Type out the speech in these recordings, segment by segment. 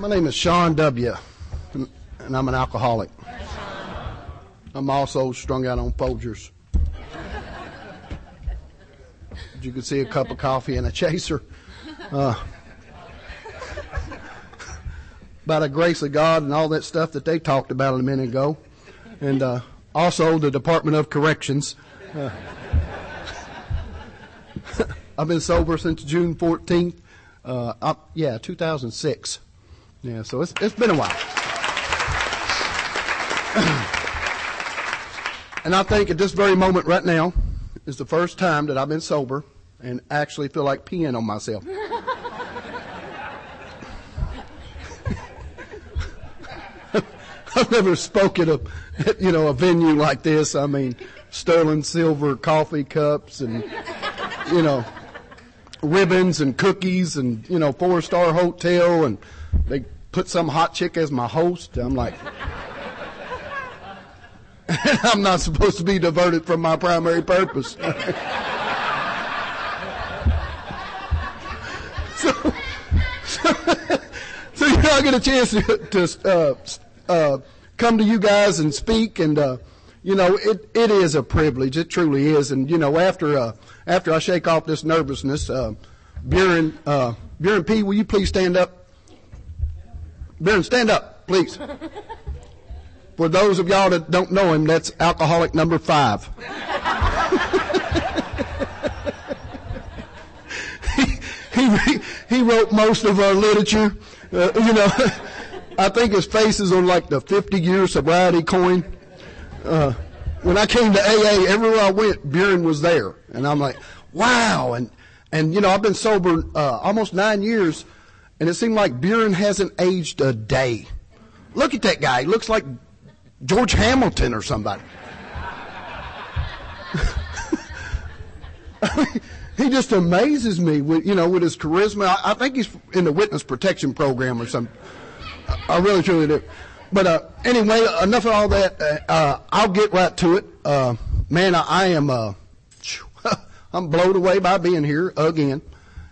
My name is Sean W., and I'm an alcoholic. I'm also strung out on Folgers. You can see a cup of coffee and a chaser. Uh, by the grace of God and all that stuff that they talked about a minute ago, and uh, also the Department of Corrections. Uh, I've been sober since June 14th. Uh, yeah, 2006. Yeah, so it's, it's been a while. and I think at this very moment right now is the first time that I've been sober and actually feel like peeing on myself. I've never spoken at, a you know, a venue like this. I mean, sterling silver coffee cups and, you know, ribbons and cookies and, you know, four star hotel and they put some hot chick as my host. I'm like, I'm not supposed to be diverted from my primary purpose. so, so, so, you know, I get a chance to, to uh, uh, come to you guys and speak, and uh, you know, it it is a privilege. It truly is. And you know, after uh, after I shake off this nervousness, uh, Buren uh, Buren P, will you please stand up? Buren, stand up, please. For those of y'all that don't know him, that's alcoholic number five. he, he, he wrote most of our literature. Uh, you know, I think his face is on like the 50 year sobriety coin. Uh, when I came to AA, everywhere I went, Buren was there. And I'm like, wow. And, and you know, I've been sober, uh, almost nine years, and it seemed like Buren hasn't aged a day. Look at that guy. He looks like George Hamilton or somebody. he just amazes me with, you know, with his charisma. I, I, think he's in the witness protection program or something. I, I really truly do. But uh, anyway, enough of all that. Uh, uh I'll get right to it. Uh, man, I, I am uh, I'm blown away by being here again,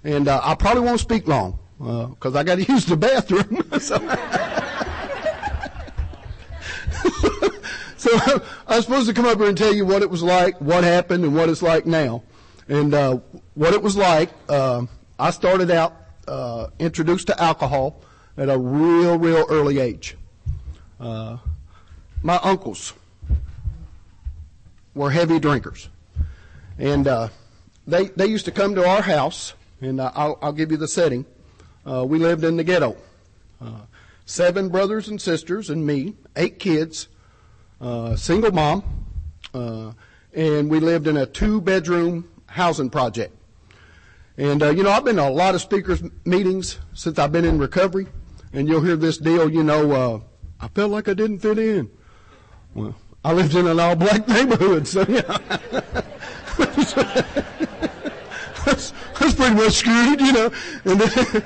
and uh, I probably won't speak long because I got to use the bathroom. so, so I was supposed to come up here and tell you what it was like, what happened, and what it's like now. And uh, what it was like, uh, I started out uh, introduced to alcohol at a real, real early age. Uh, my uncles were heavy drinkers, and uh, they they used to come to our house, and uh, I'll, I'll give you the setting. We lived in the ghetto, seven brothers and sisters, and me, eight kids, single mom, and we lived in a two bedroom housing project. And, uh, you know, I've been to a lot of speakers meetings since I've been in recovery. And you'll hear this deal, you know, uh, I felt like I didn't fit in. Well, I lived in an all black neighborhood, so yeah. that's, that's pretty much screwed, you know. And then,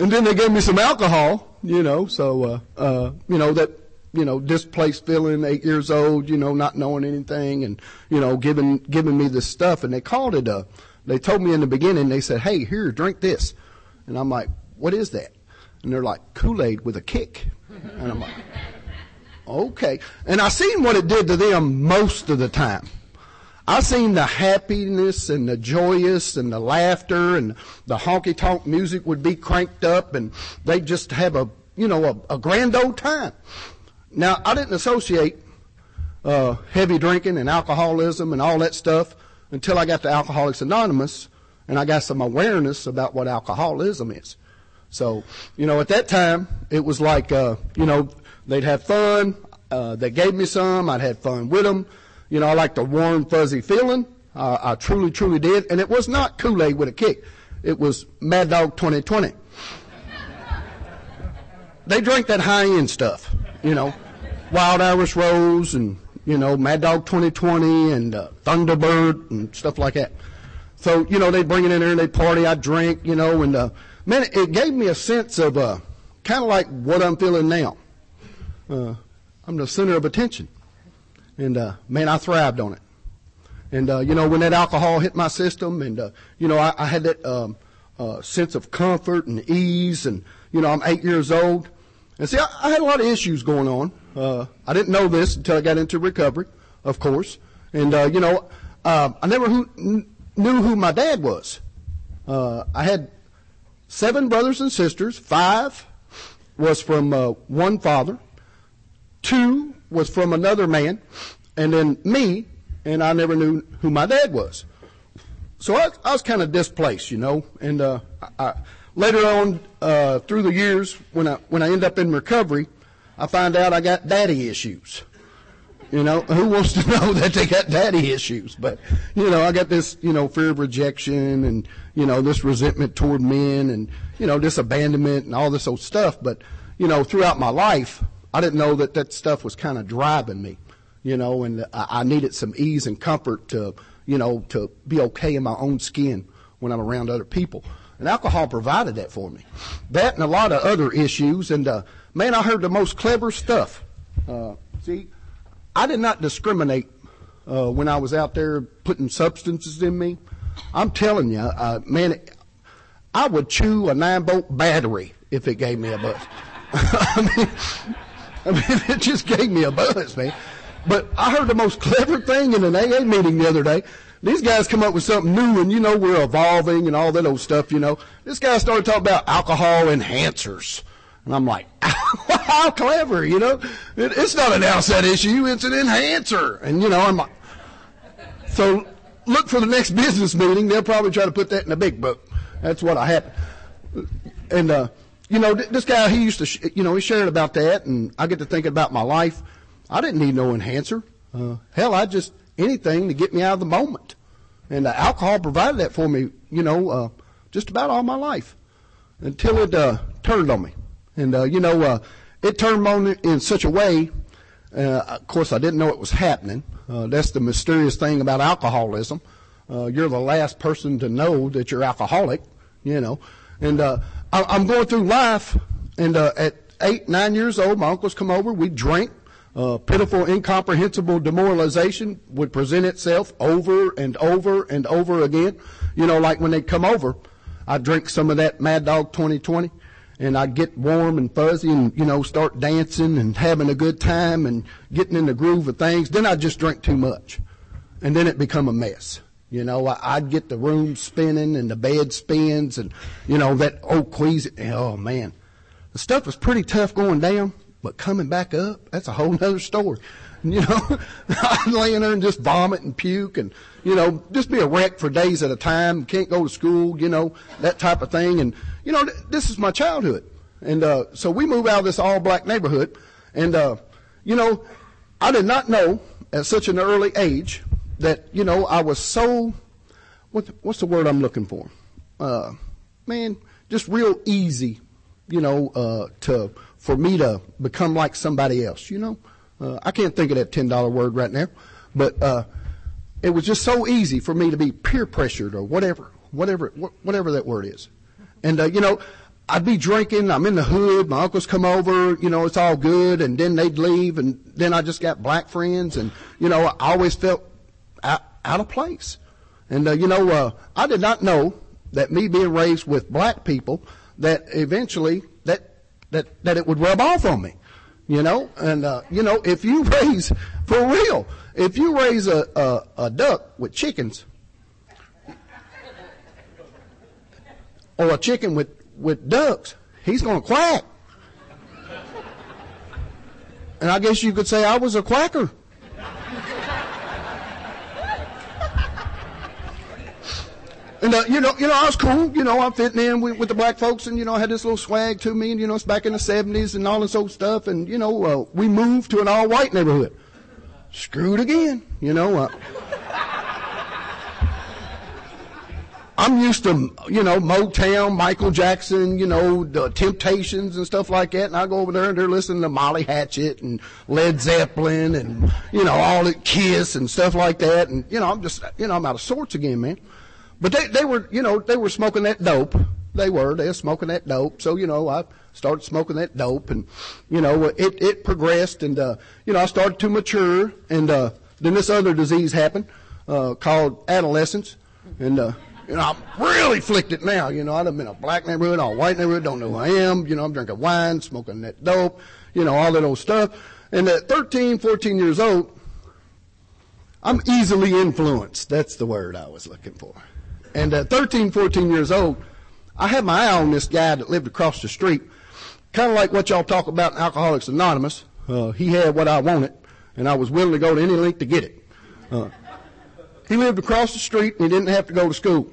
and then they gave me some alcohol, you know, so, uh, uh, you know, that you know, displaced feeling, eight years old, you know, not knowing anything and, you know, giving, giving me this stuff. And they called it a, they told me in the beginning, they said, hey, here, drink this. And I'm like, what is that? And they're like, Kool-Aid with a kick. And I'm like, okay. And I seen what it did to them most of the time. I seen the happiness and the joyous and the laughter and the honky tonk music would be cranked up and they'd just have a, you know, a, a grand old time. Now, I didn't associate uh, heavy drinking and alcoholism and all that stuff until I got to Alcoholics Anonymous and I got some awareness about what alcoholism is. So, you know, at that time, it was like, uh, you know, they'd have fun. Uh, they gave me some. I'd have fun with them. You know, I like the warm, fuzzy feeling. Uh, I truly, truly did. And it was not Kool-Aid with a kick. It was Mad Dog 2020. they drank that high-end stuff you know, Wild Irish Rose and, you know, Mad Dog 2020 and uh, Thunderbird and stuff like that. So, you know, they'd bring it in there and they'd party, I'd drink, you know, and, uh, man, it gave me a sense of, uh, kind of like what I'm feeling now. Uh, I'm the center of attention. And, uh, man, I thrived on it. And, uh, you know, when that alcohol hit my system and, uh, you know, I, I had that, um, uh, sense of comfort and ease and, you know, I'm eight years old And see, I, I had a lot of issues going on. Uh, I didn't know this until I got into recovery, of course. And, uh, you know, uh, I never who, kn- knew who my dad was. Uh, I had seven brothers and sisters. Five was from uh, one father. Two was from another man. And then me, and I never knew who my dad was. So I, I was kind of displaced, you know. And uh, I, later on, uh, through the years, when I when I end up in recovery, I find out I got daddy issues. You know, who wants to know that they got daddy issues? But, you know, I got this, you know, fear of rejection and, you know, this resentment toward men and, you know, this abandonment and all this old stuff. But, you know, throughout my life, I didn't know that that stuff was kind of driving me, you know, and I, needed some ease and comfort to, you know, to be okay in my own skin when I'm around other people. And alcohol provided that for me. That and a lot of other issues. And, uh, man, I heard the most clever stuff. Uh, see, I did not discriminate uh, when I was out there putting substances in me. I'm telling you, uh, man, I would chew a nine volt battery if it gave me a buzz. I mean, I mean, it just gave me a buzz, man. But I heard the most clever thing in an AA meeting the other day. These guys come up with something new, and you know we're evolving and all that old stuff. You know, this guy started talking about alcohol enhancers. And I'm like, how clever, you know? It, it's not an outside issue, it's an enhancer. And, you know, I'm like, so look for the next business meeting. They'll probably try to put that in the big book. That's what I had. And, uh, you know, this guy, he used to, sh- you know, he shared about that, and I get to thinking about my life. I didn't need no enhancer. Uh, hell, I just, anything to get me out of the moment. And alcohol provided that for me, you know, uh, just about all my life until it uh, turned on me. And, uh, you know, uh, it turned on me in such a way, uh, of course, I didn't know it was happening. Uh, that's the mysterious thing about alcoholism. Uh, you're the last person to know that you're alcoholic, you know. And uh, I, I'm going through life, and uh, at eight, nine years old, my uncles come over. We drink. Uh, pitiful, incomprehensible demoralization would present itself over and over and over again. You know, like when they come over, I drink some of that Mad Dog 2020 and I get warm and fuzzy and, you know, start dancing and having a good time and getting in the groove of things. Then I just drink too much. And then it become a mess. You know, I, I'd get the room spinning and the bed spins and, you know, that old queasy. Oh man. The stuff was pretty tough going down, but coming back up, that's a whole nother story. You know, I'm laying there and just vomit and puke and, you know, just be a wreck for days at a time. Can't go to school, you know, that type of thing. And, you know, th- this is my childhood. And, uh, so we move out of this all black neighborhood. And, uh, you know, I did not know at such an early age that, you know, I was so, what, what's the word I'm looking for? Uh, man, just real easy, you know, uh, to, for me to become like somebody else, you know? Uh, I can't think of that $10 word right now, but, uh, it was just so easy for me to be peer pressured or whatever, whatever, wh- whatever that word is. And, uh, you know, I'd be drinking, I'm in the hood, my uncles come over, you know, it's all good, and then they'd leave, and then I just got black friends, and, you know, I always felt out, out of place. And, uh, you know, uh, I did not know that me being raised with black people, that eventually, that, that, that it would rub off on me. You know, and, uh, you know, if you raise, for real, if you raise a, a, a duck with chickens, or a chicken with, with ducks, he's going to quack. And I guess you could say I was a quacker. And uh, you know, you know, I was cool. You know, I'm fitting in with, with the black folks, and you know, I had this little swag to me, and you know, it's back in the '70s and all this old stuff. And you know, uh, we moved to an all-white neighborhood. Screwed again. You know, uh, I'm used to, you know, Motown, Michael Jackson, you know, the Temptations and stuff like that. And I go over there and they're listening to Molly Hatchet and Led Zeppelin and, you know, all the Kiss and stuff like that. And, you know, I'm just, you know, I'm out of sorts again, man. But they, they were, you know, they were smoking that dope. They were, they were smoking that dope. So, you know, I started smoking that dope and, you know, it, it progressed and, uh, you know, I started to mature and, uh, then this other disease happened, uh, called adolescence. And, uh, You know, I'm really flicked it now. You know, I'd have been a black neighborhood, a white neighborhood, don't know who I am. You know, I'm drinking wine, smoking that dope, you know, all that old stuff. And at 13, 14 years old, I'm easily influenced. That's the word I was looking for. And at 13, 14 years old, I had my eye on this guy that lived across the street. Kind of like what y'all talk about in Alcoholics Anonymous. Uh, he had what I wanted, and I was willing to go to any length to get it. Uh, he lived across the street, and he didn't have to go to school.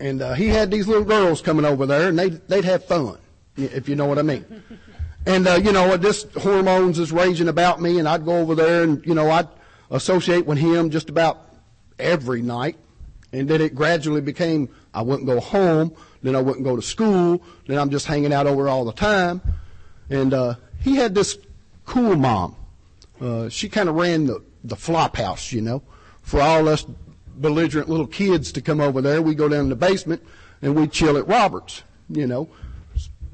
And uh, he had these little girls coming over there, and they'd, they'd have fun, if you know what I mean. And, uh, you know, this hormones is raging about me, and I'd go over there, and, you know, I'd associate with him just about every night. And then it gradually became I wouldn't go home, then I wouldn't go to school, then I'm just hanging out over all the time. And uh, he had this cool mom. Uh, she kind of ran the, the flop house, you know, for all us belligerent little kids to come over there. We go down in the basement and we chill at Roberts, you know,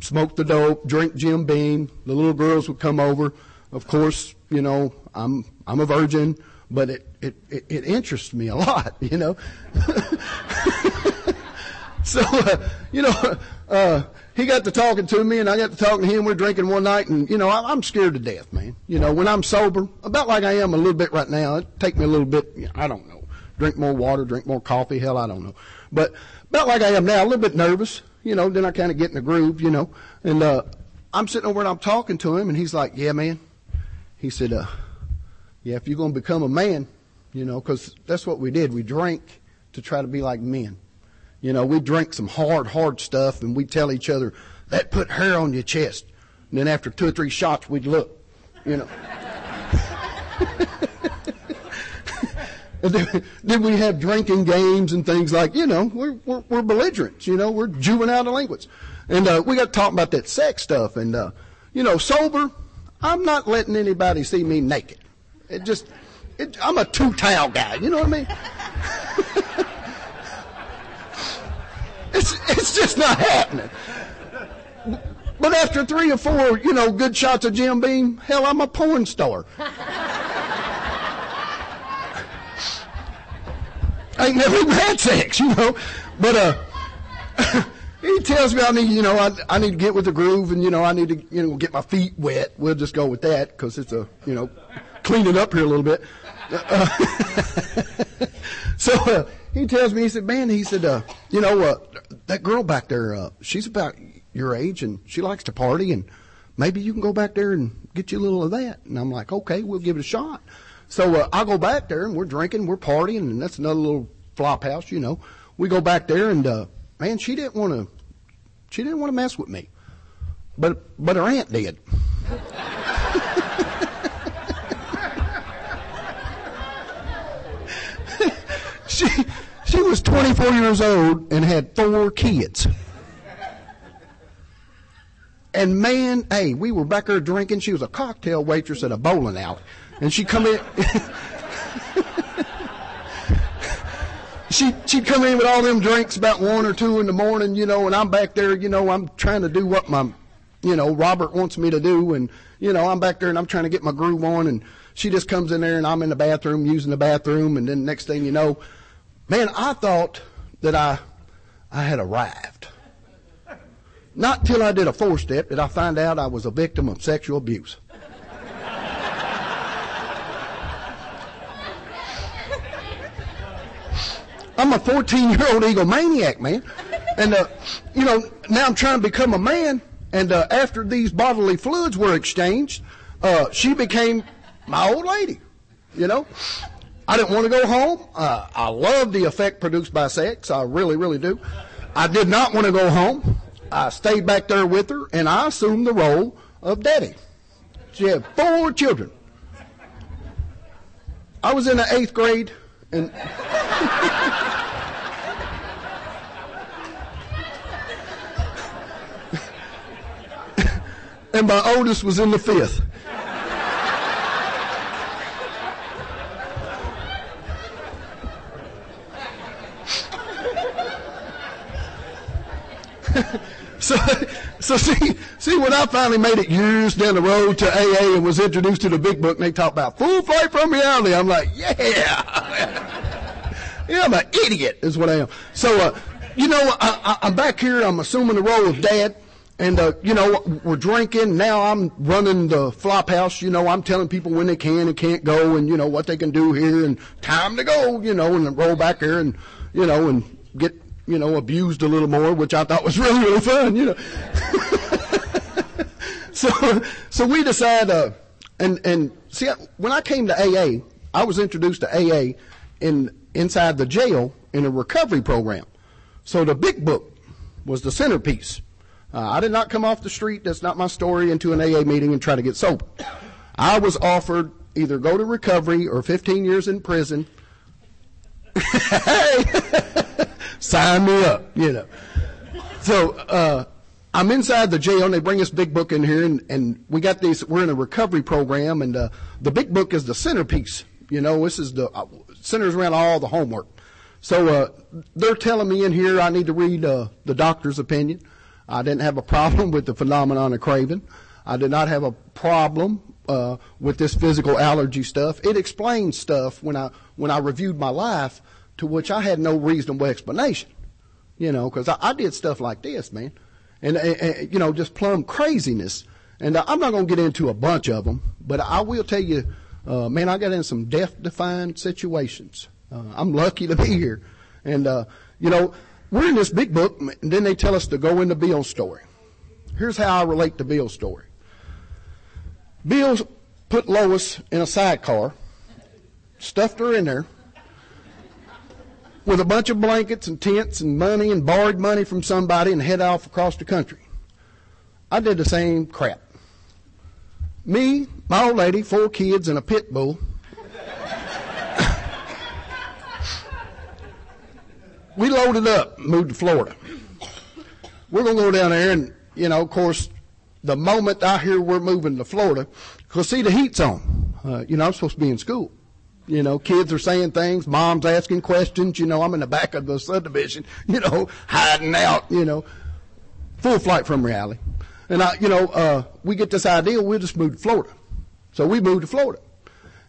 smoke the dope, drink Jim Beam. The little girls would come over. Of course, you know, I'm I'm a virgin, but it it it, interests me a lot, you know. so uh, you know, uh, he got to talking to me, and I got to talking to him. We're drinking one night, and you know, I, I'm scared to death, man. You know, when I'm sober, about like I am a little bit right now. It take me a little bit. You know, I don't know. Drink more water, drink more coffee. Hell, I don't know. But about like I am now, a little bit nervous. You know, then I kind of get in the groove. You know, and uh, I'm sitting over and I'm talking to him, and he's like, "Yeah, man." He said, uh, "Yeah, if you're going to become a man, you know, because that's what we did. We drank to try to be like men." You know, we drink some hard, hard stuff and we'd tell each other, that put hair on your chest. And then after two or three shots, we'd look, you know. then, we have drinking games and things like, you know, we're, we're, we're belligerents, you know, we're juvenile delinquents. And uh, we got talking about that sex stuff. And, uh, you know, sober, I'm not letting anybody see me naked. It just, it, I'm a two towel guy, you know what I mean? It's, it's just not happening. But after three or four, you know, good shots of Jim Beam, hell, I'm a porn star. I ain't never even had sex, you know. But uh, he tells me I need, you know, I, I need to get with the groove, and you know, I need to, you know, get my feet wet. We'll just go with that because it's a, you know, cleaning up here a little bit. Uh, so uh, he tells me, he said, man, he said, uh, you know, uh, that girl back there, uh, she's about your age and she likes to party and maybe you can go back there and get you a little of that. And I'm like, okay, we'll give it a shot. So uh, I go back there and we're drinking, we're partying, and that's another little flop house, you know. We go back there and uh, man, she didn't want to, she didn't want to mess with me, but but her aunt did. she she was 24 years old and had four kids. And man, hey, we were back there drinking. She was a cocktail waitress at a bowling alley. And she come in. she she'd come in with all them drinks about one or two in the morning, you know, and I'm back there, you know, I'm trying to do what my, you know, Robert wants me to do, and you know, I'm back there and I'm trying to get my groove on, and she just comes in there and I'm in the bathroom using the bathroom, and then next thing you know, man, I thought that I I had arrived. Not till I did a four step did I find out I was a victim of sexual abuse. I'm a 14 year old egomaniac, man. And, uh, you know, now I'm trying to become a man. And uh, after these bodily fluids were exchanged, uh, she became my old lady, you know. I didn't want to go home. Uh, I love the effect produced by sex. I really, really do. I did not want to go home. I stayed back there with her, and I assumed the role of daddy. She had four children. I was in the eighth grade, and and my oldest was in the fifth. so, so see, see, when I finally made it years down the road to AA and was introduced to the big book, and they talk about full flight from reality, I'm like, yeah. yeah, I'm an idiot, is what I am. So, uh, you know, I, I, I'm back here. I'm assuming the role of dad. And, uh, you know, we're drinking. Now I'm running the flop house. You know, I'm telling people when they can and can't go and, you know, what they can do here and time to go, you know, and roll back here and, you know, and get, you know, abused a little more, which I thought was really, really fun, you know. so, so we decided, uh, and, and see, when I came to AA, I was introduced to AA in, inside the jail in a recovery program. So the big book was the centerpiece. Uh, I did not come off the street, that's not my story, into an AA meeting and try to get sober. I was offered either go to recovery or 15 years in prison. Sign me up, you know. So, uh, I'm inside the jail and they bring this big book in here and, and we got these, we're in a recovery program and, uh, the big book is the centerpiece. You know, this is the, uh, centers around all the homework. So, uh, they're telling me in here I need to read, uh, the doctor's opinion. I didn't have a problem with the phenomenon of craving. I did not have a problem uh, with this physical allergy stuff. It explained stuff when I when I reviewed my life to which I had no reasonable explanation. You know, because I, I, did stuff like this, man, and, and, and you know, just plumb craziness. And I'm not going to get into a bunch of them, but I will tell you, uh, man, I got in some death-defying situations. Uh, I'm lucky to be here, and uh, you know, we're in this big book, and then they tell us to go into Bill's story. Here's how I relate to Bill's story. Bill put Lois in a sidecar, stuffed her in there, with a bunch of blankets and tents and money and borrowed money from somebody and head off across the country. I did the same crap. Me, my old lady, four kids, and a pit bull we loaded up, moved to Florida. We're going to go down there, and you know, of course, the moment I hear we're moving to Florida, because see, the heat's on. Uh, you know, I'm supposed to be in school. You know, kids are saying things, mom's asking questions. You know, I'm in the back of the subdivision. You know, hiding out. You know, full flight from reality. And I, you know, uh, we get this idea, we'll just move to Florida. So we moved to Florida,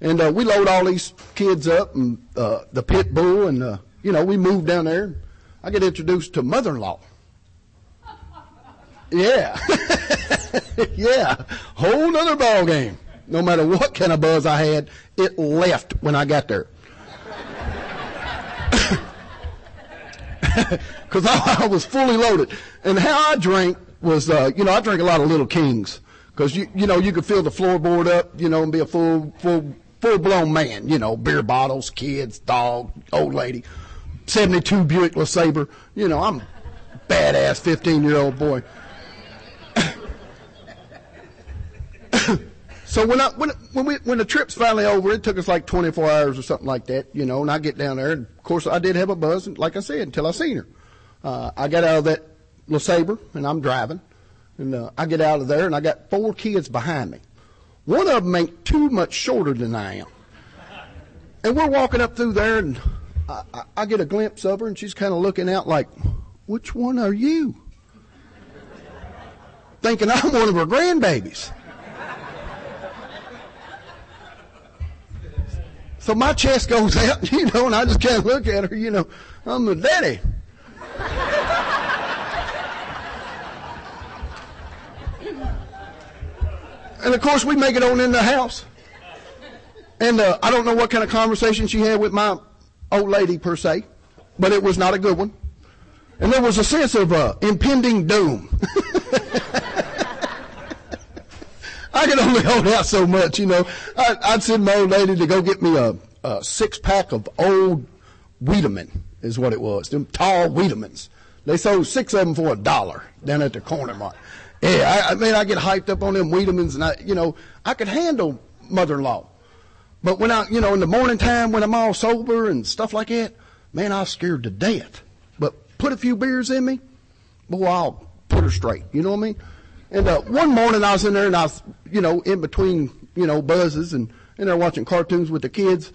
and uh, we load all these kids up, and uh, the pit bull, and uh, you know, we moved down there. I get introduced to mother-in-law. Yeah. yeah. Whole nother ball game. No matter what kind of buzz I had, it left when I got there. Because I, I, was fully loaded. And how I drank was, uh, you know, I drank a lot of Little Kings. Because, you, you know, you could fill the floorboard up, you know, and be a full, full, full blown man. You know, beer bottles, kids, dog, old lady. 72 Buick LeSabre. You know, I'm badass 15 year old boy. so when I when when we when the trip's finally over, it took us like 24 hours or something like that, you know. And I get down there, and of course I did have a buzz, like I said, until I seen her. Uh, I got out of that LeSabre, and I'm driving, and uh, I get out of there, and I got four kids behind me. One of them ain't too much shorter than I am, and we're walking up through there, and I, I get a glimpse of her and she's kind of looking out like, which one are you? Thinking I'm one of her grandbabies. So my chest goes out, you know, and I just of look at her, you know, I'm the daddy. and of course, we make it on in the house. And uh, I don't know what kind of conversation she had with my old lady per se, but it was not a good one. And there was a sense of uh, impending doom. I could only hold out so much, you know. I, would send my old lady to go get me a, a six pack of old Wiedemann, is what it was. Them tall Wiedemanns. They sold six of them for a dollar down at the corner market. Yeah, I, I mean, I get hyped up on them Wiedemanns, and I, you know, I could handle mother-in-law. But when I, you know, in the morning time when I'm all sober and stuff like that, man, I was scared to death. But put a few beers in me, boy, I'll put her straight. You know what I mean? And uh, one morning I was in there and I was, you know, in between, you know, buzzes and in there watching cartoons with the kids.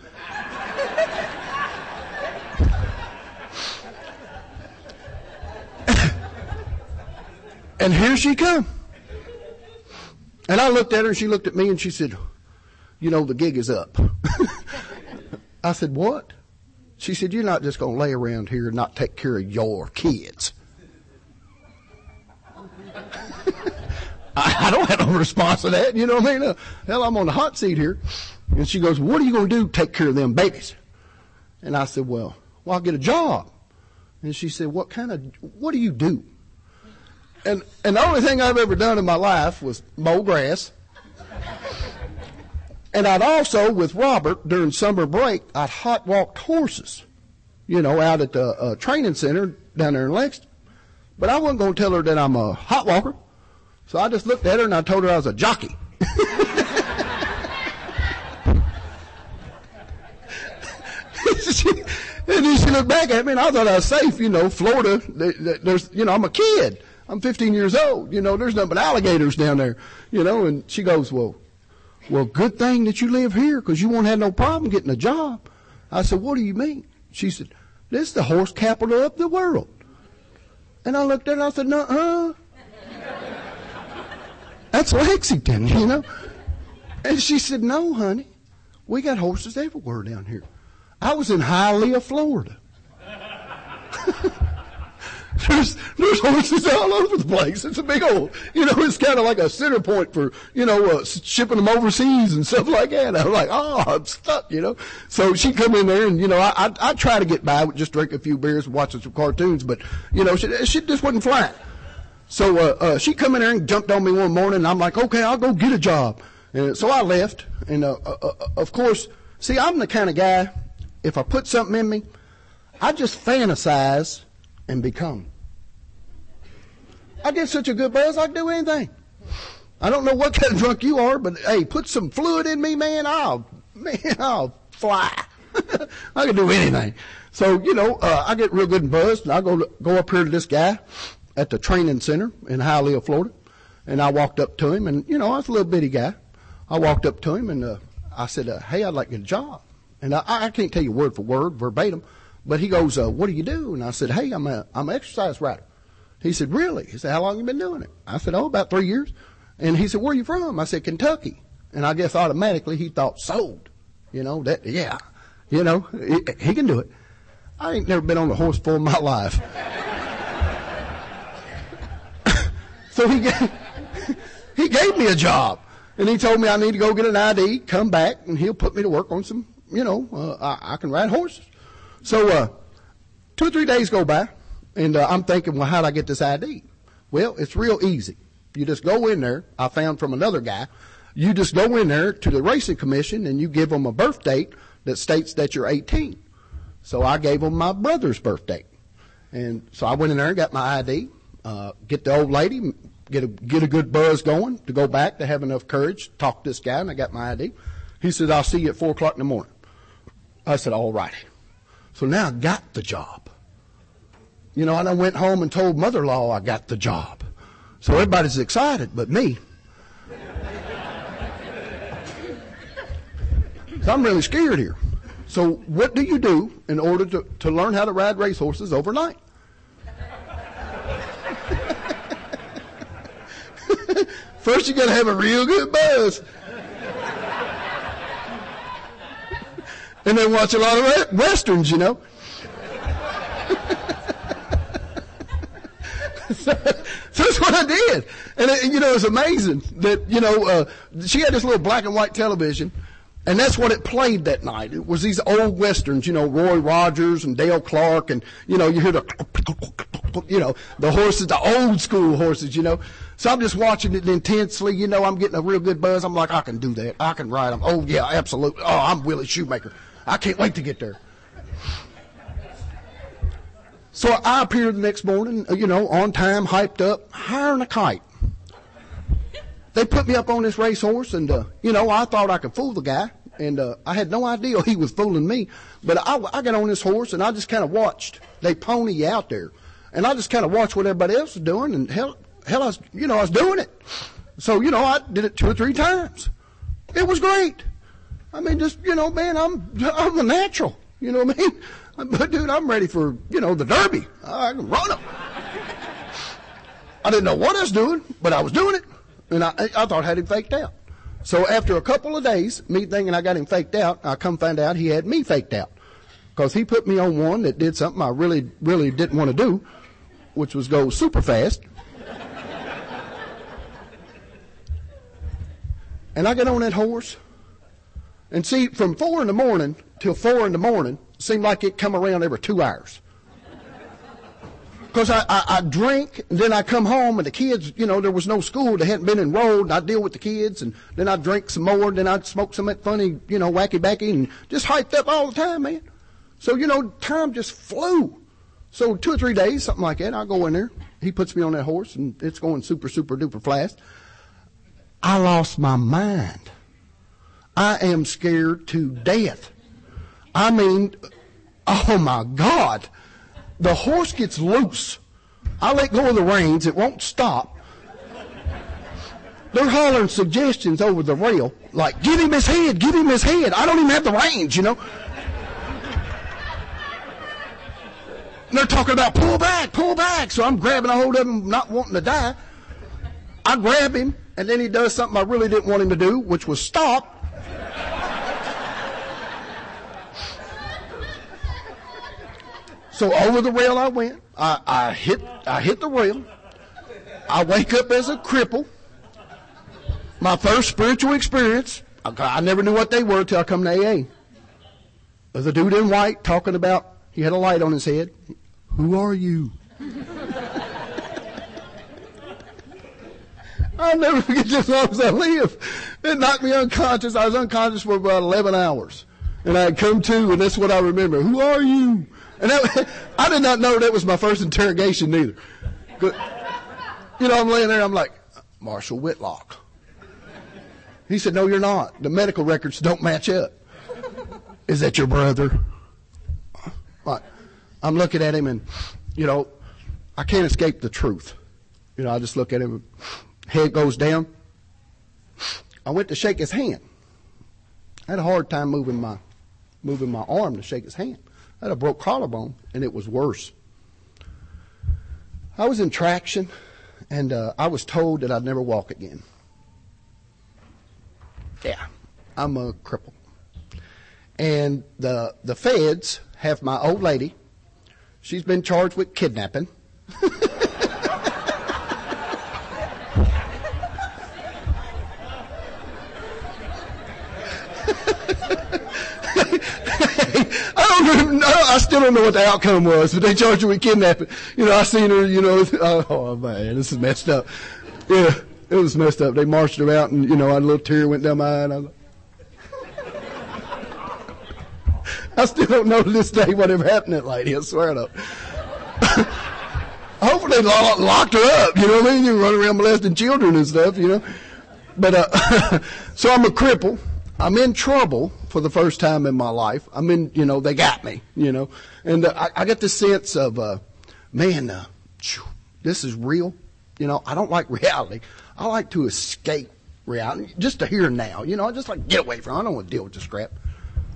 and here she come. And I looked at her and she looked at me and she said, you know, the gig is up. I said, what? She said, you're not just going to lay around here and not take care of your kids. I, I, don't have no response to that. You know what I mean? Uh, hell, I'm on the hot seat here. And she goes, what are you going to do to take care of them babies? And I said, well, well, I'll get a job. And she said, what kind of, what do you do? And, and the only thing I've ever done in my life was mow grass. and I'd also, with Robert, during summer break, I'd hot walked horses, you know, out at the uh, training center down there in Lexington. But I wasn't going to tell her that I'm a hot walker. So I just looked at her and I told her I was a jockey. and then she looked back at me and I thought I was safe, you know, Florida, there's, you know, I'm a kid. I'm 15 years old. You know, there's nothing but alligators down there, you know, and she goes, well, well, good thing that you live here because you won't have no problem getting a job. I said, what do you mean? She said, this is the horse capital of the world. And I looked at her and I said, no, That's Lexington, you know. And she said, no, honey, we got horses everywhere down here. I was in Hialeah, Florida. there's there's horses all over the place. It's a big old, you know, it's kind of like a center point for you know uh, shipping them overseas and stuff like that. I'm like, oh, I'm stuck, you know. So she come in there and you know I I, I try to get by with just drink a few beers and watching some cartoons, but you know she she just wasn't flying. So uh, uh, she come in there and jumped on me one morning, and I'm like, okay, I'll go get a job. And so I left, and uh, uh, uh, of course, see, I'm the kind of guy if I put something in me, I just fantasize and become. I get such a good buzz, I can do anything. I don't know what kind of drunk you are, but hey, put some fluid in me, man, I'll, man, I'll fly. I can do anything. So, you know, uh, I get real good and buzzed, and I go, go up here to this guy at the training center in Hialeah, Florida, and I walked up to him, and, you know, I was a little bitty guy. I walked up to him, and uh, I said, uh, hey, I'd like to get a job. And I, I can't tell you word for word, verbatim, but he goes, uh, what do you do? And I said, hey, I'm a, I'm an exercise rider. He said, really? He said, how long you been doing it? I said, oh, about three years. And he said, where are you from? I said, Kentucky. And I guess automatically he thought, sold. You know, that, yeah, you know, he, he can do it. I ain't never been on a horse before in my life. So he gave, he gave me a job. And he told me I need to go get an ID, come back, and he'll put me to work on some you know, uh, I, I, can ride horses. So uh, two or three days go by, and uh, I'm thinking, well, how do I get this ID? Well, it's real easy. You just go in there. I found from another guy. You just go in there to the racing commission and you give them a birth date that states that you're 18. So I gave them my brother's birth date, and so I went in there and got my ID. Uh, get the old lady, get a get a good buzz going to go back to have enough courage to talk to this guy, and I got my ID. He said, "I'll see you at four o'clock in the morning." I said, all righty. So now I got the job. You know, and I went home and told mother-in-law I got the job. So everybody's excited, but me. so I'm really scared here. So what do you do in order to, to learn how to ride racehorses overnight? First you gotta have a real good buzz. and then watch a lot of westerns, you know. so, that's what I did, and it, you know it's amazing that you know uh, she had this little black and white television, and that's what it played that night. It was these old westerns, you know, Roy Rogers and Dale Clark, and you know you hear the, you know, the horses, the old school horses, you know. So I'm just watching it intensely. You know, I'm getting a real good buzz. I'm like, I can do that. I can ride them. Oh yeah, absolutely. Oh, I'm Willie Shoemaker. I can't wait to get there. So I appeared the next morning, uh, you know, on time, hyped up, higher than a kite. They put me up on this racehorse, and uh, you know, I thought I could fool the guy, and uh, I had no idea he was fooling me. But I, I got on this horse, and I just kind of watched. They pony out there, and I just kind of watched what everybody else was doing, and hell, hell, I was, you know, I was doing it. So you know, I did it two or three times. It was great. I mean, just you know, man, I'm I'm the natural. You know what I mean? But dude, I'm ready for you know the Derby. I can run them. I didn't know what I was doing, but I was doing it, and I I thought I had him faked out. So after a couple of days, me thinking I got him faked out, I come find out he had me faked out. because he put me on one that did something I really, really didn't want to do, which was go super fast. And I get on that horse, and see, from four in the morning till four in the morning, seemed like it come around every two hours. Because I, I, I drink, and then I come home, and the kids, you know, there was no school, they hadn't been enrolled, and I deal with the kids, and then I drink some more, and then I'd smoke some that funny, you know, wacky backy, and just hyped up all the time, man. So, you know, time just flew. So two or three days, something like that, I go in there. He puts me on that horse, and it's going super, super duper fast. I lost my mind. I am scared to death. I mean, oh my God the horse gets loose. I let go of the reins. It won't stop. They're hollering suggestions over the rail, like, give him his head, give him his head. I don't even have the reins, you know. And they're talking about pull back, pull back. So I'm grabbing a hold of him, not wanting to die. I grab him, and then he does something I really didn't want him to do, which was stop. So over the rail I went. I, I hit I hit the rail. I wake up as a cripple. My first spiritual experience. I, I never knew what they were till I come to AA. There's a dude in white talking about he had a light on his head. Who are you? I'll never forget this as long as I live. It knocked me unconscious. I was unconscious for about 11 hours. And I had come to, and that's what I remember. Who are you? And that, I did not know that was my first interrogation neither. You know, I'm laying there, I'm like, Marshall Whitlock. He said, No, you're not. The medical records don't match up. Is that your brother? I'm looking at him and, you know, I can't escape the truth. You know, I just look at him, head goes down. I went to shake his hand. I had a hard time moving my moving my arm to shake his hand. I had a broke collarbone, and it was worse. I was in traction, and uh, I was told that I'd never walk again. Yeah, I'm a cripple. And the the feds have my old lady. She's been charged with kidnapping. I still don't know what the outcome was, but they charged her with kidnapping. You know, I seen her, you know, oh man, this is messed up. Yeah, it was messed up. They marched her out and, you know, a little tear went down my eye and I I still don't know to this day what whatever happened to that lady. I swear to. Hopefully they locked her up. You know what I mean? You run around molesting children and stuff. You know. But uh, so I'm a cripple. I'm in trouble for the first time in my life. I'm in, you know, they got me, you know, and uh, I, I the sense of, uh, man, uh, this is real. You know, I don't like reality. I like to escape reality, just to and now. You know, I just like get away from. It. I don't want to deal with this crap,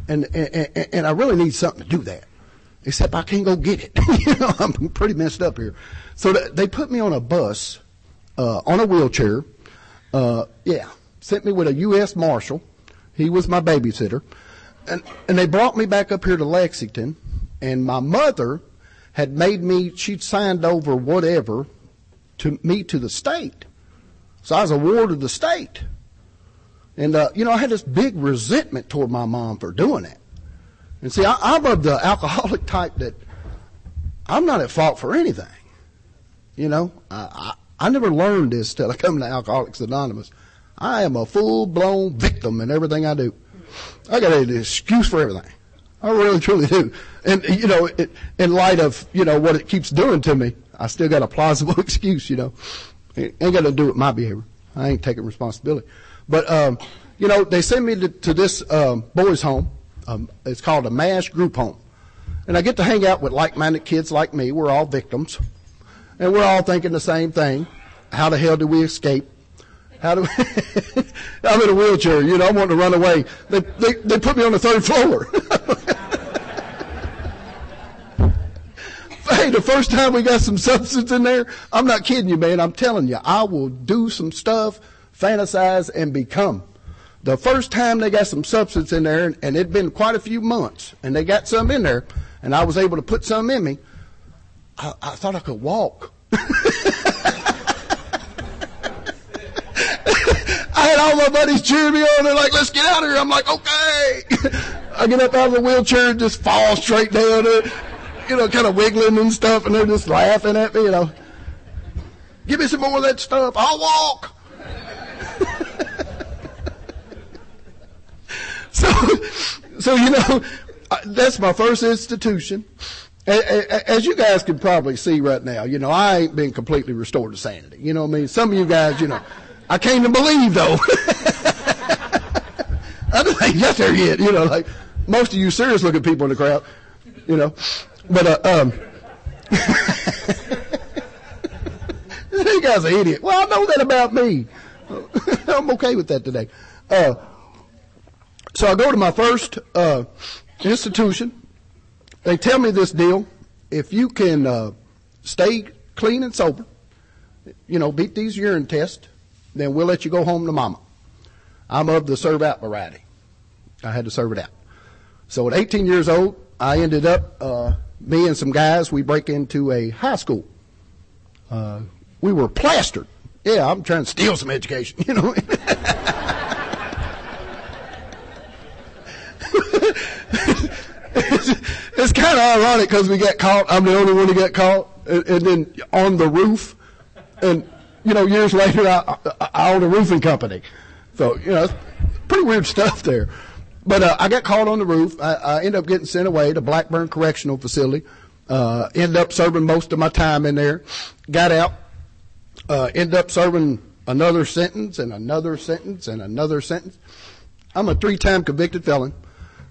and, and and I really need something to do that. Except I can't go get it. you know, I'm pretty messed up here. So they put me on a bus, uh, on a wheelchair. Uh, yeah, sent me with a U.S. Marshal he was my babysitter. And, and they brought me back up here to Lexington, and my mother had made me, she'd signed over whatever to me to the state. So I was a ward of the state. And, uh, you know, I had this big resentment toward my mom for doing that. And see, I, I'm of the alcoholic type that I'm not at fault for anything. You know, I, I, I never learned this till I come to Alcoholics Anonymous. I am a full blown victim in everything I do. I got an excuse for everything. I really truly do. And you know, it, in light of you know what it keeps doing to me, I still got a plausible excuse. You know, it ain't got to do with my behavior. I ain't taking responsibility. But um, you know, they send me to, to this um, boys' home. Um, it's called a MASH group home, and I get to hang out with like-minded kids like me. We're all victims, and we're all thinking the same thing. How the hell do we escape how do I'm in a wheelchair, you know, I'm wanting to run away. They, they, they put me on the third floor. hey, the first time we got some substance in there, I'm not kidding you, man. I'm telling you, I will do some stuff, fantasize, and become. the first time they got some substance in there, and, and it'd been quite a few months, and they got some in there, and I was able to put some in me, I, I thought I could walk. I had all my buddies cheering me on. They're like, let's get out of here. I'm like, okay. I get up out of the wheelchair and just fall straight down it, you know, kind of wiggling and stuff, and they're just laughing at me, you know. Give me some more of that stuff. I'll walk. so, so you know, that's my first institution. As you guys can probably see right now, you know, I ain't been completely restored to sanity. You know what I mean? Some of you guys, you know, I came to believe though. I don't think that's there yet. You know, like most of you serious looking people in the crowd, you know. But, uh, um, you guys are idiot. Well, I know that about me. I'm okay with that today. Uh, so I go to my first uh, institution. They tell me this deal: if you can uh, stay clean and sober, you know, beat these urine tests, then we'll let you go home to mama. I'm of the serve out variety. I had to serve it out. So at 18 years old, I ended up, uh, me and some guys, we break into a high school. Uh, we were plastered. Yeah, I'm trying to steal some education, you know. it's, it's kind of ironic because we got caught. I'm the only one who got caught, and, and, then on the roof, and you know, years later, I, I, I own a roofing company. So you know, pretty weird stuff there. But uh, I got caught on the roof. I, I ended up getting sent away to Blackburn Correctional Facility. Uh, ended up serving most of my time in there. Got out. Uh, ended up serving another sentence and another sentence and another sentence. I'm a three-time convicted felon,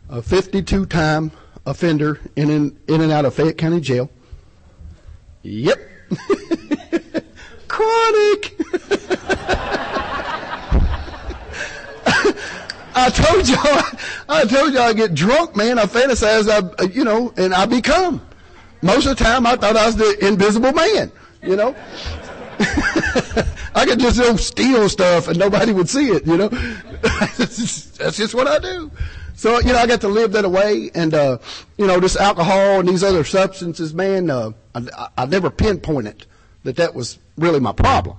a 52-time offender in and, in and out of Fayette County Jail. Yep. Chronic. I told y'all, I told y'all I get drunk, man. I fantasize, I, you know, and I become. Most of the time, I thought I was the invisible man, you know. I could just know, steal stuff and nobody would see it, you know. That's just what I do. So, you know, I got to live that away. And, uh, you know, this alcohol and these other substances, man, uh, I, I never pinpoint pinpointed that that was really my problem.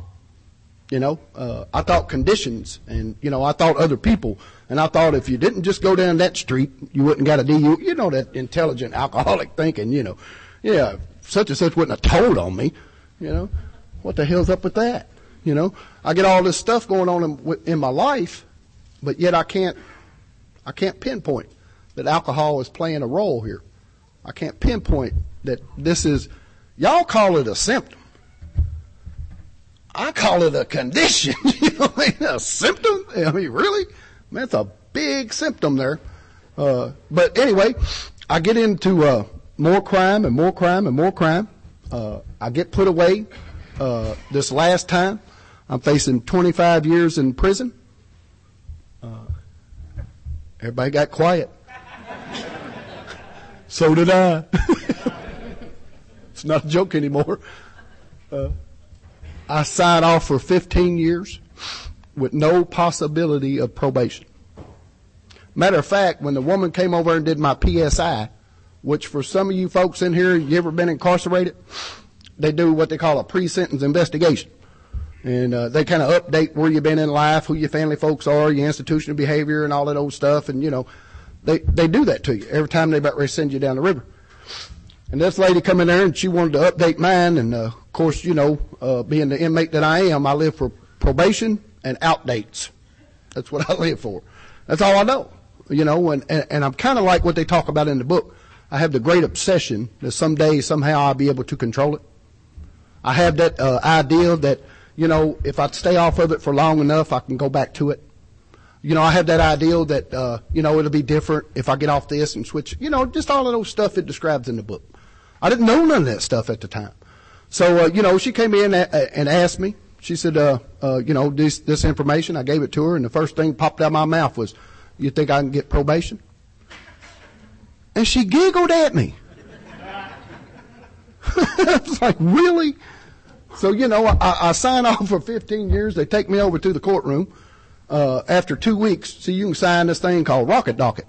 You know, uh, I thought conditions and, you know, I thought other people. And I thought if you didn't just go down that street, you wouldn't got a DU. You know, that intelligent alcoholic thinking, you know, yeah, such and such wouldn't have told on me. You know, what the hell's up with that? You know, I get all this stuff going on in, in my life, but yet I can't, I can't pinpoint that alcohol is playing a role here. I can't pinpoint that this is, y'all call it a symptom. I call it a condition. you know I mean? A symptom? I mean, really? Man, it's a big symptom there. Uh, but anyway, I get into uh, more crime and more crime and more crime. Uh, I get put away uh, this last time. I'm facing 25 years in prison. Uh, everybody got quiet. so did I. it's not a joke anymore. I signed off for 15 years with no possibility of probation. Matter of fact, when the woman came over and did my PSI, which for some of you folks in here, you ever been incarcerated? They do what they call a pre-sentence investigation. And uh, they kind of update where you've been in life, who your family folks are, your institutional behavior, and all that old stuff. And, you know, they, they do that to you every time they about ready to send you down the river. And this lady come in there and she wanted to update mine. And, uh, of course, you know, uh, being the inmate that I am, I live for probation and outdates. That's what I live for. That's all I know. You know, and, and, and I'm kind of like what they talk about in the book. I have the great obsession that someday, somehow I'll be able to control it. I have that uh, idea that, you know, if I stay off of it for long enough, I can go back to it. You know, I have that ideal that, uh, you know, it'll be different if I get off this and switch, you know, just all of those stuff it describes in the book. I didn't know none of that stuff at the time. So, uh, you know, she came in and asked me, she said, uh, uh, you know, this, this information, I gave it to her, and the first thing popped out of my mouth was, you think I can get probation? And she giggled at me. I was like, really? So, you know, I, I sign off for 15 years. They take me over to the courtroom. uh, after two weeks, see, you can sign this thing called Rocket Docket,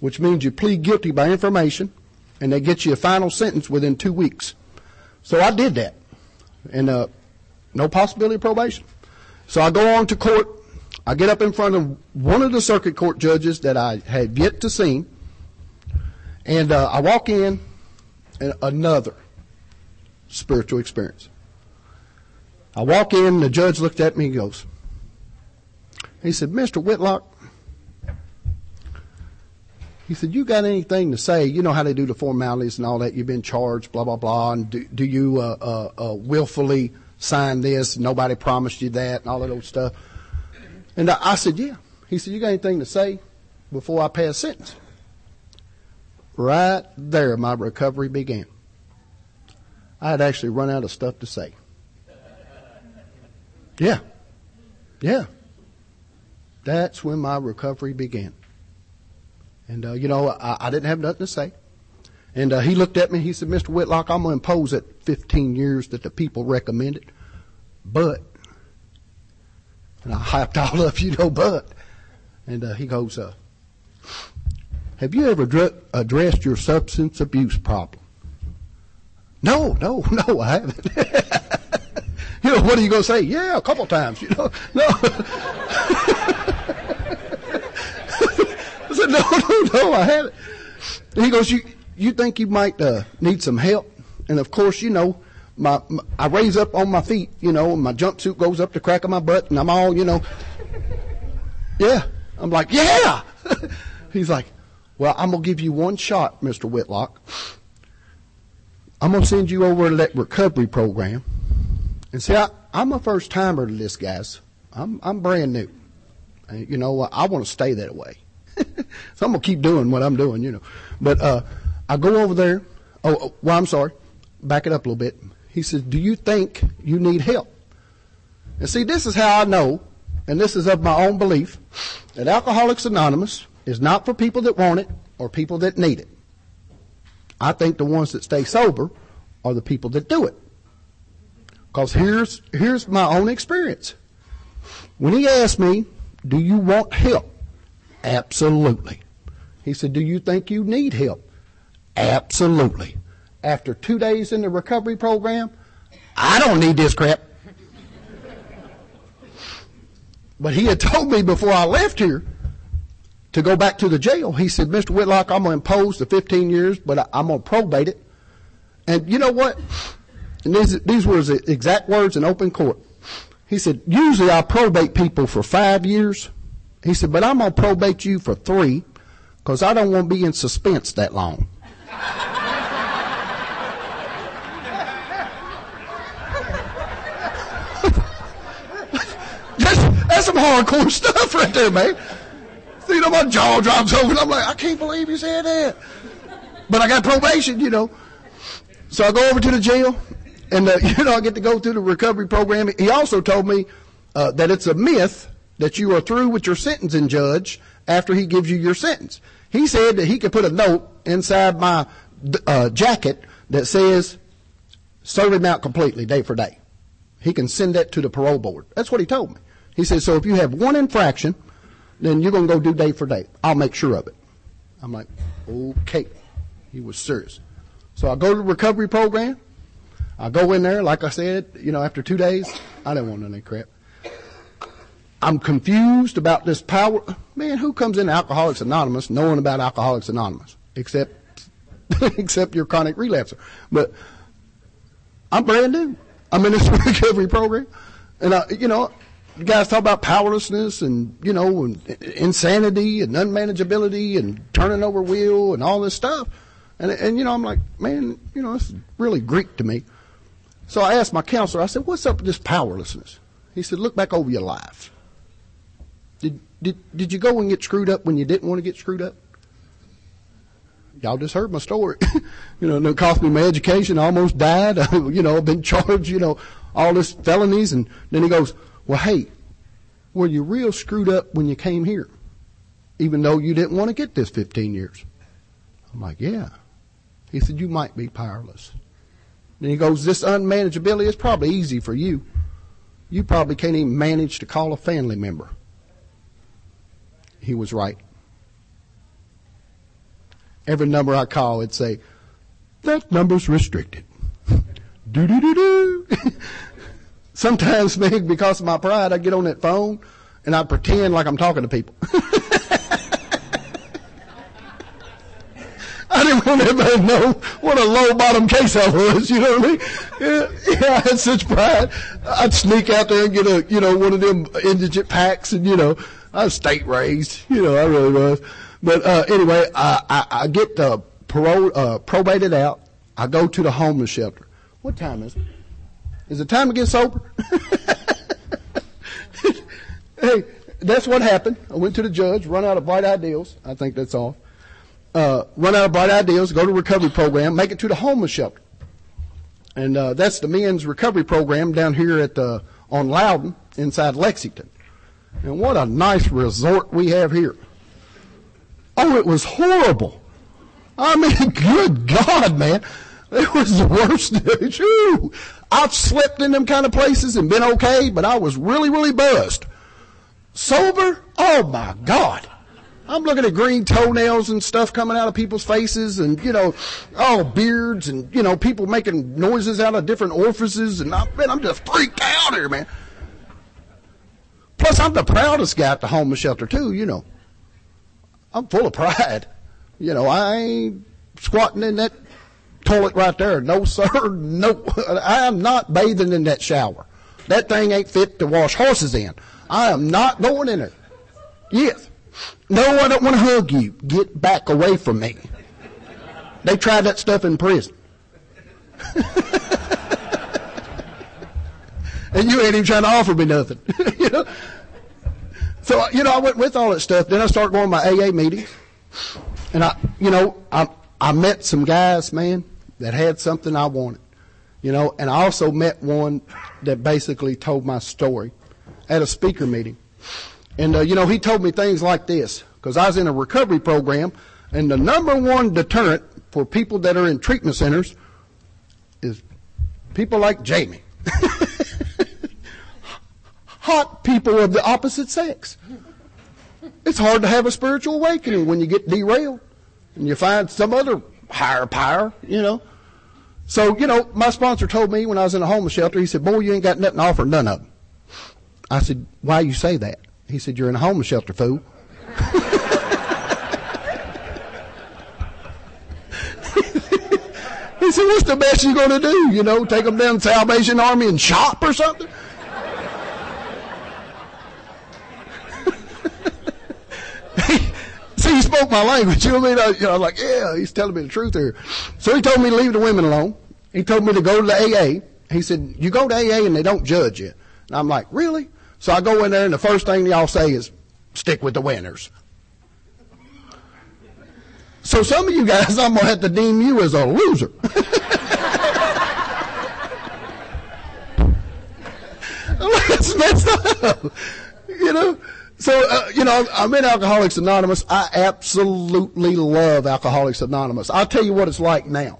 which means you plead guilty by information, and they get you a final sentence within two weeks. So I did that, and uh, no possibility of probation. So I go on to court. I get up in front of one of the circuit court judges that I had yet to see, and uh, I walk in, and another spiritual experience. I walk in, the judge looked at me and goes, he said, Mr. Whitlock, he said, you got anything to say? You know how they do the formalities and all that. You've been charged, blah, blah, blah. And do, do you uh, uh, uh, willfully sign this? Nobody promised you that and all that old stuff. And I, I said, yeah. He said, you got anything to say before I pass sentence? Right there, my recovery began. I had actually run out of stuff to say. Yeah. Yeah. That's when my recovery began. And, uh, you know, I, I, didn't have nothing to say. And uh, he looked at me. He said, Mr. Whitlock, I'm going to impose that 15 years that the people recommended. But, and I hyped all up, you know, but. And uh, he goes, uh, Have you ever dr- addressed your substance abuse problem? No, no, no, I haven't. you know, what are you going to say? Yeah, a couple times, you know. No. No, no, no, I haven't. he goes, you, you think you might uh, need some help? And of course, you know, my, my, I raise up on my feet, you know, and my jumpsuit goes up the crack of my butt, and I'm all, you know, yeah. I'm like, yeah. He's like, well, I'm gonna give you one shot, Mr. Whitlock. I'm gonna send you over to that recovery program. And see, I, I'm a first timer to this, guys. I'm I'm brand new. And, you know, I want to stay that way. So I'm gonna keep doing what I'm doing, you know. But uh, I go over there. Oh, oh, well, I'm sorry. Back it up a little bit. He says, "Do you think you need help?" And see, this is how I know, and this is of my own belief, that Alcoholics Anonymous is not for people that want it or people that need it. I think the ones that stay sober are the people that do it. Because here's here's my own experience. When he asked me, "Do you want help?" Absolutely. He said, Do you think you need help? Absolutely. After two days in the recovery program, I don't need this crap. but he had told me before I left here to go back to the jail. He said, Mr. Whitlock, I'm going to impose the 15 years, but I, am going to probate it. And you know what? And these, these were his exact words in open court. He said, usually I probate people for five years. He said, but I'm going to probate you for three because I don't want to be in suspense that long. that's, that's some hardcore stuff right there, man. See, you know, my jaw drops open. I'm like, I can't believe you said that. But I got probation, you know. So I go over to the jail, and uh, you know, I get to go through the recovery program. He also told me uh, that it's a myth that you are through with your sentencing judge after he gives you your sentence. He said that he could put a note inside my uh, jacket that says, serve him out completely, day for day. He can send that to the parole board. That's what he told me. He said, so if you have one infraction, then you're going to go do day for day. I'll make sure of it. I'm like, okay. He was serious. So I go to the recovery program. I go in there, like I said, you know, after two days, I didn't want any crap. I'm confused about this power. Man, who comes into Alcoholics Anonymous knowing about Alcoholics Anonymous? Except, except your chronic relapser. But I'm brand new. I'm in this recovery program. And I, you know, you guys talk about powerlessness and, you know, and insanity and unmanageability and turning over wheel and all this stuff. And, and, you know, I'm like, man, you know, this is really Greek to me. So I asked my counselor, I said, what's up with this powerlessness? He said, look back over your life. Did, did, did you go and get screwed up when you didn't want to get screwed up? Y'all just heard my story. you know, it cost me my education. I almost died. you know, I've been charged, you know, all this felonies. And then he goes, well, hey, were you real screwed up when you came here? Even though you didn't want to get this 15 years. I'm like, yeah. He said, you might be powerless. Then he goes, this unmanageability is probably easy for you. You probably can't even manage to call a family member. He was right. Every number I call, it'd say, that number's restricted. do do do do. Sometimes, man, because of my pride, I get on that phone and I pretend like I'm talking to people. I didn't want everybody to know what a low bottom case I was, you know what I mean? Yeah, yeah, I had such pride. I'd sneak out there and get a, you know, one of them indigent packs and, you know, I was state raised, you know, I really was. But, uh, anyway, I, I, I get the parole, uh, probated out. I go to the homeless shelter. What time is it? Is it time to get sober? hey, that's what happened. I went to the judge, run out of bright ideals. I think that's all uh, run out of bright ideals, go to recovery program, make it to the homeless shelter. And uh, that's the men's recovery program down here at the, on Loudon inside Lexington. And what a nice resort we have here. Oh, it was horrible. I mean, good God, man. It was the worst. I've slept in them kind of places and been okay, but I was really, really buzzed. Sober? Oh my God. I'm looking at green toenails and stuff coming out of people's faces and, you know, oh, beards and, you know, people making noises out of different orifices. And I'm, man, I'm just freaked out here, man. Plus, I'm the proudest guy at the homeless shelter, too, you know. I'm full of pride. You know, I ain't squatting in that toilet right there. No, sir. No, I am not bathing in that shower. That thing ain't fit to wash horses in. I am not going in there. Yes. No, I don't want to hug you. Get back away from me. They tried that stuff in prison. and you ain't even trying to offer me nothing. you know? So, you know, I went with all that stuff. Then I started going to my AA meetings. And I, you know, I, I met some guys, man, that had something I wanted. You know, and I also met one that basically told my story at a speaker meeting. And, uh, you know, he told me things like this, because I was in a recovery program, and the number one deterrent for people that are in treatment centers is people like Jamie. Hot people of the opposite sex. It's hard to have a spiritual awakening when you get derailed and you find some other higher power, you know. So, you know, my sponsor told me when I was in a homeless shelter, he said, Boy, you ain't got nothing to offer none of them. I said, Why you say that? He said, You're in a homeless shelter, fool. he said, What's the best you're going to do? You know, take them down to Salvation Army and shop or something? See, he spoke my language. You know what I mean? I, you know, I'm like, yeah, he's telling me the truth here. So he told me to leave the women alone. He told me to go to the AA. He said, you go to AA and they don't judge you. And I'm like, really? So I go in there and the first thing y'all say is, stick with the winners. So some of you guys, I'm going to have to deem you as a loser. That's messed up. You know? So, uh, you know, I'm in Alcoholics Anonymous. I absolutely love Alcoholics Anonymous. I'll tell you what it's like now.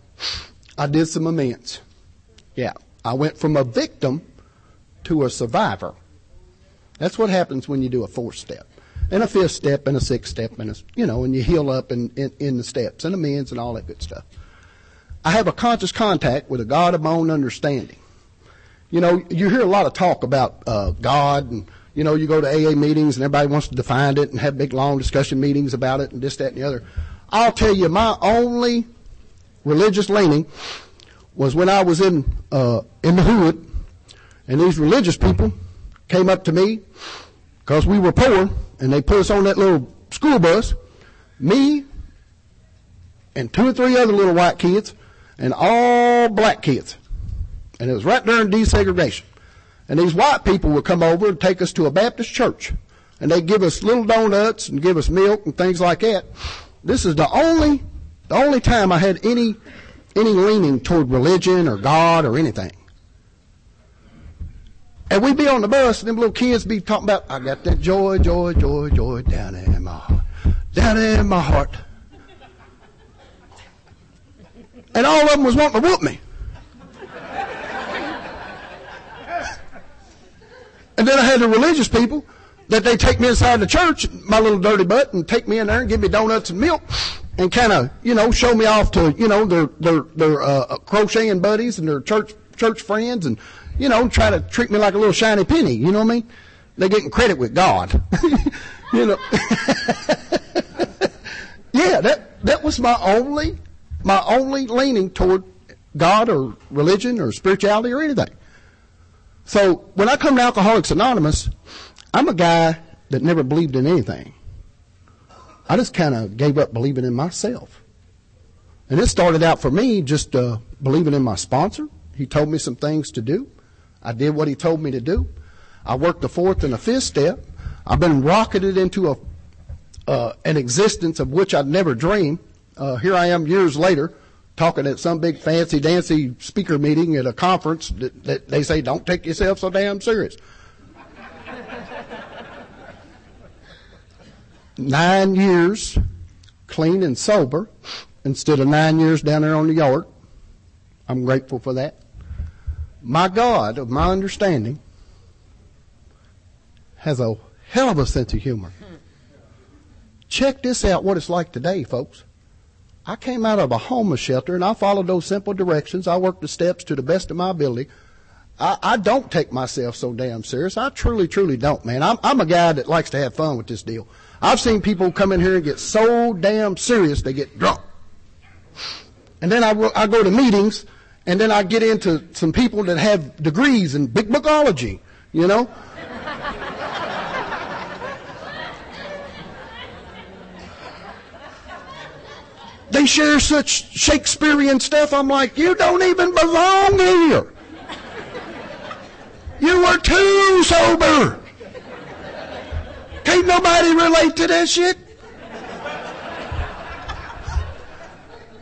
I did some amends. Yeah. I went from a victim to a survivor. That's what happens when you do a fourth step. And a fifth step and a sixth step and a, you know, and you heal up in, in, in the steps and amends and all that good stuff. I have a conscious contact with a God of my own understanding. You know, you hear a lot of talk about uh, God and, you know, you go to AA meetings and everybody wants to define it and have big long discussion meetings about it and this, that, and the other. I'll tell you, my only religious leaning was when I was in, uh, in the hood and these religious people came up to me because we were poor and they put us on that little school bus, me and two or three other little white kids and all black kids. And it was right during desegregation. And these white people would come over and take us to a Baptist church. And they'd give us little donuts and give us milk and things like that. This is the only, the only time I had any, any leaning toward religion or God or anything. And we'd be on the bus, and them little kids be talking about, I got that joy, joy, joy, joy down in my heart. Down in my heart. And all of them was wanting to whoop me. And then I had the religious people that they take me inside the church, my little dirty butt, and take me in there and give me donuts and milk, and kind of, you know, show me off to, you know, their their their uh, crocheting buddies and their church church friends, and you know, try to treat me like a little shiny penny. You know what I mean? They're getting credit with God. you know. yeah, that that was my only my only leaning toward God or religion or spirituality or anything. So when I come to Alcoholics Anonymous, I'm a guy that never believed in anything. I just kind of gave up believing in myself. And it started out for me just uh, believing in my sponsor. He told me some things to do. I did what he told me to do. I worked the fourth and the fifth step. I've been rocketed into a uh, an existence of which I'd never dreamed. Uh, here I am years later, talking at some big fancy dancy speaker meeting at a conference that, that they say don't take yourself so damn serious. nine years clean and sober instead of nine years down there on the yard. I'm grateful for that. My God, of my understanding, has a hell of a sense of humor. Check this out what it's like today, folks. I came out of a homeless shelter and I followed those simple directions. I worked the steps to the best of my ability. I, I don't take myself so damn serious. I truly, truly don't, man. I'm, I'm a guy that likes to have fun with this deal. I've seen people come in here and get so damn serious they get drunk. And then I, I go to meetings and then I get into some people that have degrees in big bookology, you know? They share such Shakespearean stuff. I'm like, you don't even belong here. You were too sober. Can't nobody relate to that shit.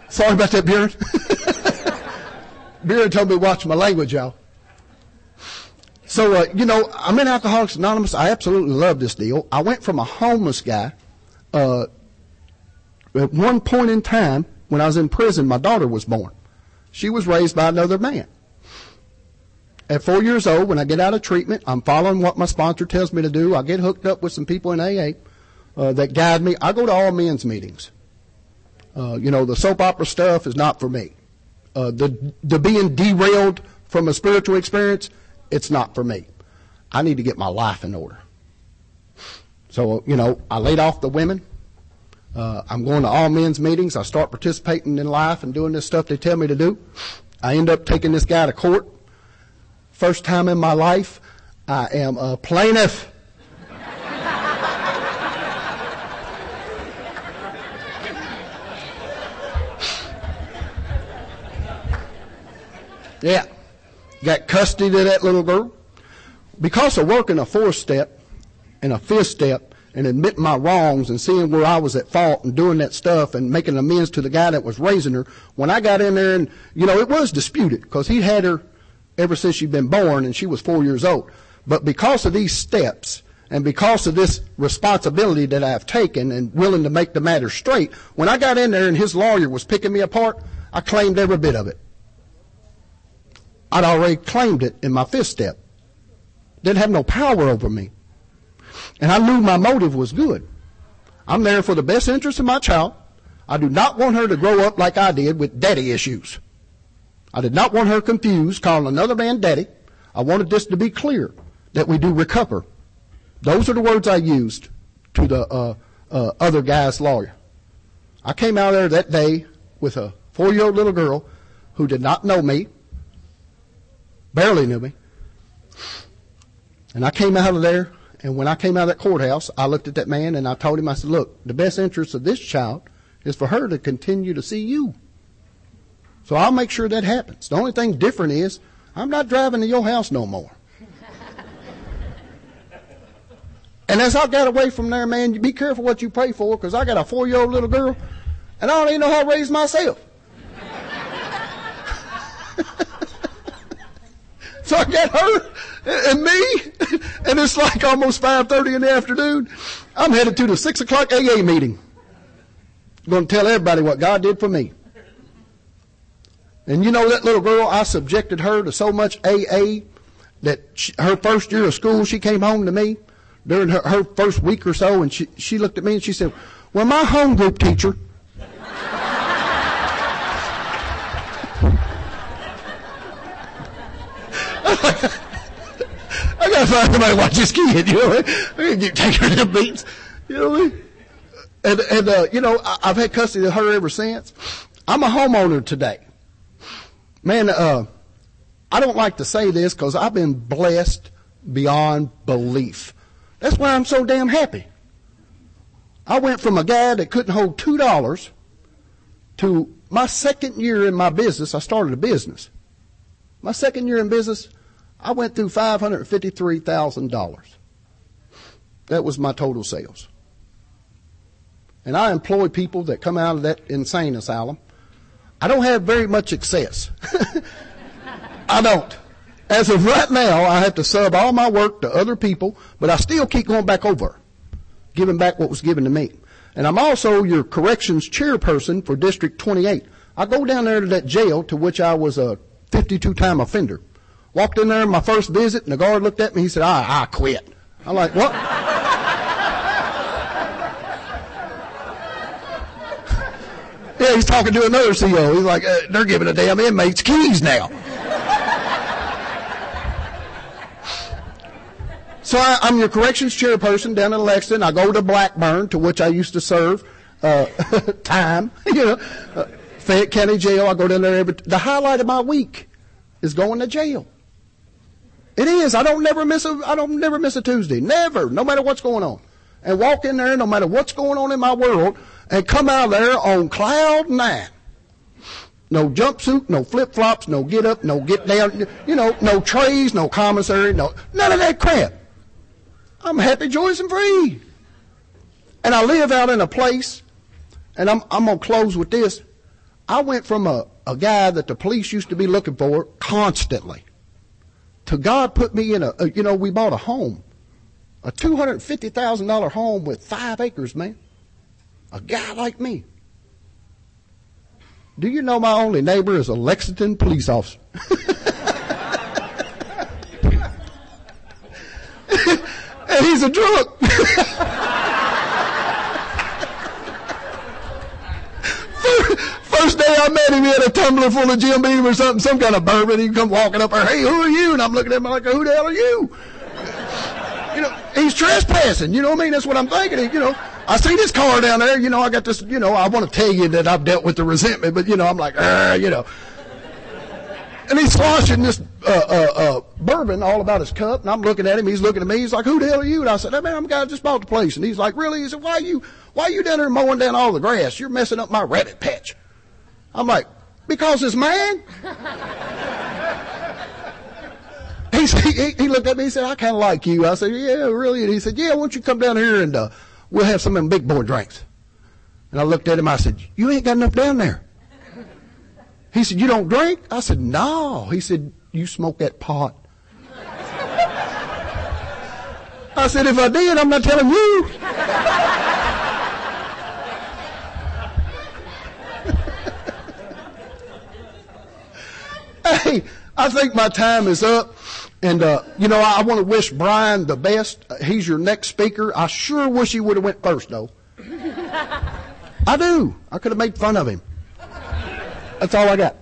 Sorry about that, Bjorn. Bjorn told me to watch my language, y'all. So, uh, you know, I'm in Alcoholics Anonymous. I absolutely love this deal. I went from a homeless guy uh, at one point in time, when I was in prison, my daughter was born. She was raised by another man. At four years old, when I get out of treatment, I'm following what my sponsor tells me to do. I get hooked up with some people in AA uh, that guide me. I go to all men's meetings. Uh, you know, the soap opera stuff is not for me. Uh, the the being derailed from a spiritual experience, it's not for me. I need to get my life in order. So, you know, I laid off the women. Uh, I'm going to all men's meetings. I start participating in life and doing this stuff they tell me to do. I end up taking this guy to court. First time in my life, I am a plaintiff. yeah. Got custody of that little girl. Because of working a fourth step and a fifth step, and admitting my wrongs and seeing where I was at fault and doing that stuff and making amends to the guy that was raising her. When I got in there and, you know, it was disputed because he had her ever since she'd been born and she was four years old. But because of these steps and because of this responsibility that I've taken and willing to make the matter straight, when I got in there and his lawyer was picking me apart, I claimed every bit of it. I'd already claimed it in my fifth step. Didn't have no power over me. And I knew my motive was good. I'm there for the best interest of my child. I do not want her to grow up like I did with daddy issues. I did not want her confused, calling another man daddy. I wanted this to be clear that we do recover. Those are the words I used to the uh, uh, other guy's lawyer. I came out there that day with a four-year-old little girl who did not know me, barely knew me. And I came out of there and when I came out of that courthouse, I looked at that man and I told him, I said, look, the best interest of this child is for her to continue to see you. So I'll make sure that happens. The only thing different is I'm not driving to your house no more. and as I got away from there, man, be careful what you pray for because I got a four year old little girl and I don't even know how to raise myself. so I got her and me, and it's like almost 5.30 in the afternoon. I'm headed to the 6 o'clock AA meeting. I'm going to tell everybody what God did for me. And you know that little girl, I subjected her to so much AA that she, her first year of school, she came home to me. during her, her first week or so, and she, she looked at me and she said, well, my home group teacher, I gotta find somebody to watch this kid, you know. what I gotta take her to beats, you know what I mean? And, and, uh, you know, I, I've had custody of her ever since. I'm a homeowner today. Man, uh, I don't like to say this because I've been blessed beyond belief. That's why I'm so damn happy. I went from a guy that couldn't hold two dollars to my second year in my business. I started a business. My second year in business, I went through five hundred fifty-three thousand dollars. That was my total sales. And I employ people that come out of that insane asylum. I don't have very much success. I don't. As of right now, I have to sub all my work to other people, but I still keep going back over, giving back what was given to me. And I'm also your corrections chairperson for District 28. I go down there to that jail to which I was a 52 time offender. Walked in there my first visit and the guard looked at me. He said, I, I quit. I'm like, what? Yeah, he's talking to another CO. He's like, uh, they're giving the damn inmates keys now. so I, am your corrections chairperson down in Lexington. I go to Blackburn, to which I used to serve uh, time. you know, uh, Fayette County Jail. I go down there every. The highlight of my week is going to jail. It is. I don't never miss a. I don't never miss a Tuesday. Never. No matter what's going on, and walk in there, no matter what's going on in my world and come out of there on cloud nine. No jumpsuit, no flip flops, no get up, no get down, you know, no trays, no commissary, no, none of that crap. I'm happy, joyous, and free. And I live out in a place, and I'm, I'm to close with this. I went from a, a guy that the police used to be looking for constantly to God put me in a, a you know, we bought a home, a $250,000 home with five acres, man. A guy like me. Do you know my only neighbor is a Lexington police officer? and he's a drunk. First day I met him, he had a tumbler full of Jim Beam or something, some kind of bourbon. He come walking up there, hey, who are you? And I'm looking at him like, who the hell are you? You know, he's trespassing. You know what I mean? That's what I'm thinking. You know, I see this car down there. You know, I got this. You know, I want to tell you that I've dealt with the resentment, but you know, I'm like, you know. And he's sloshing this uh, uh, uh, bourbon all about his cup, and I'm looking at him. He's looking at me. He's like, "Who the hell are you?" And I said, "Hey, man, I'm a guy just bought the place." And he's like, "Really?" He said, "Why are you Why are you down there mowing down all the grass? You're messing up my rabbit patch." I'm like, "Because it's mine." he, he, he looked at me. He said, "I kind of like you." I said, "Yeah, really?" And he said, "Yeah, why don't you come down here and uh, we'll have some of them big boy drinks." And I looked at him. I said, "You ain't got enough down there." He said, "You don't drink?" I said, "No." He said, "You smoke that pot." I said, "If I did, I'm not telling you." Hey, I think my time is up. And, uh, you know, I, I want to wish Brian the best. Uh, he's your next speaker. I sure wish he would have went first, though. I do. I could have made fun of him. That's all I got.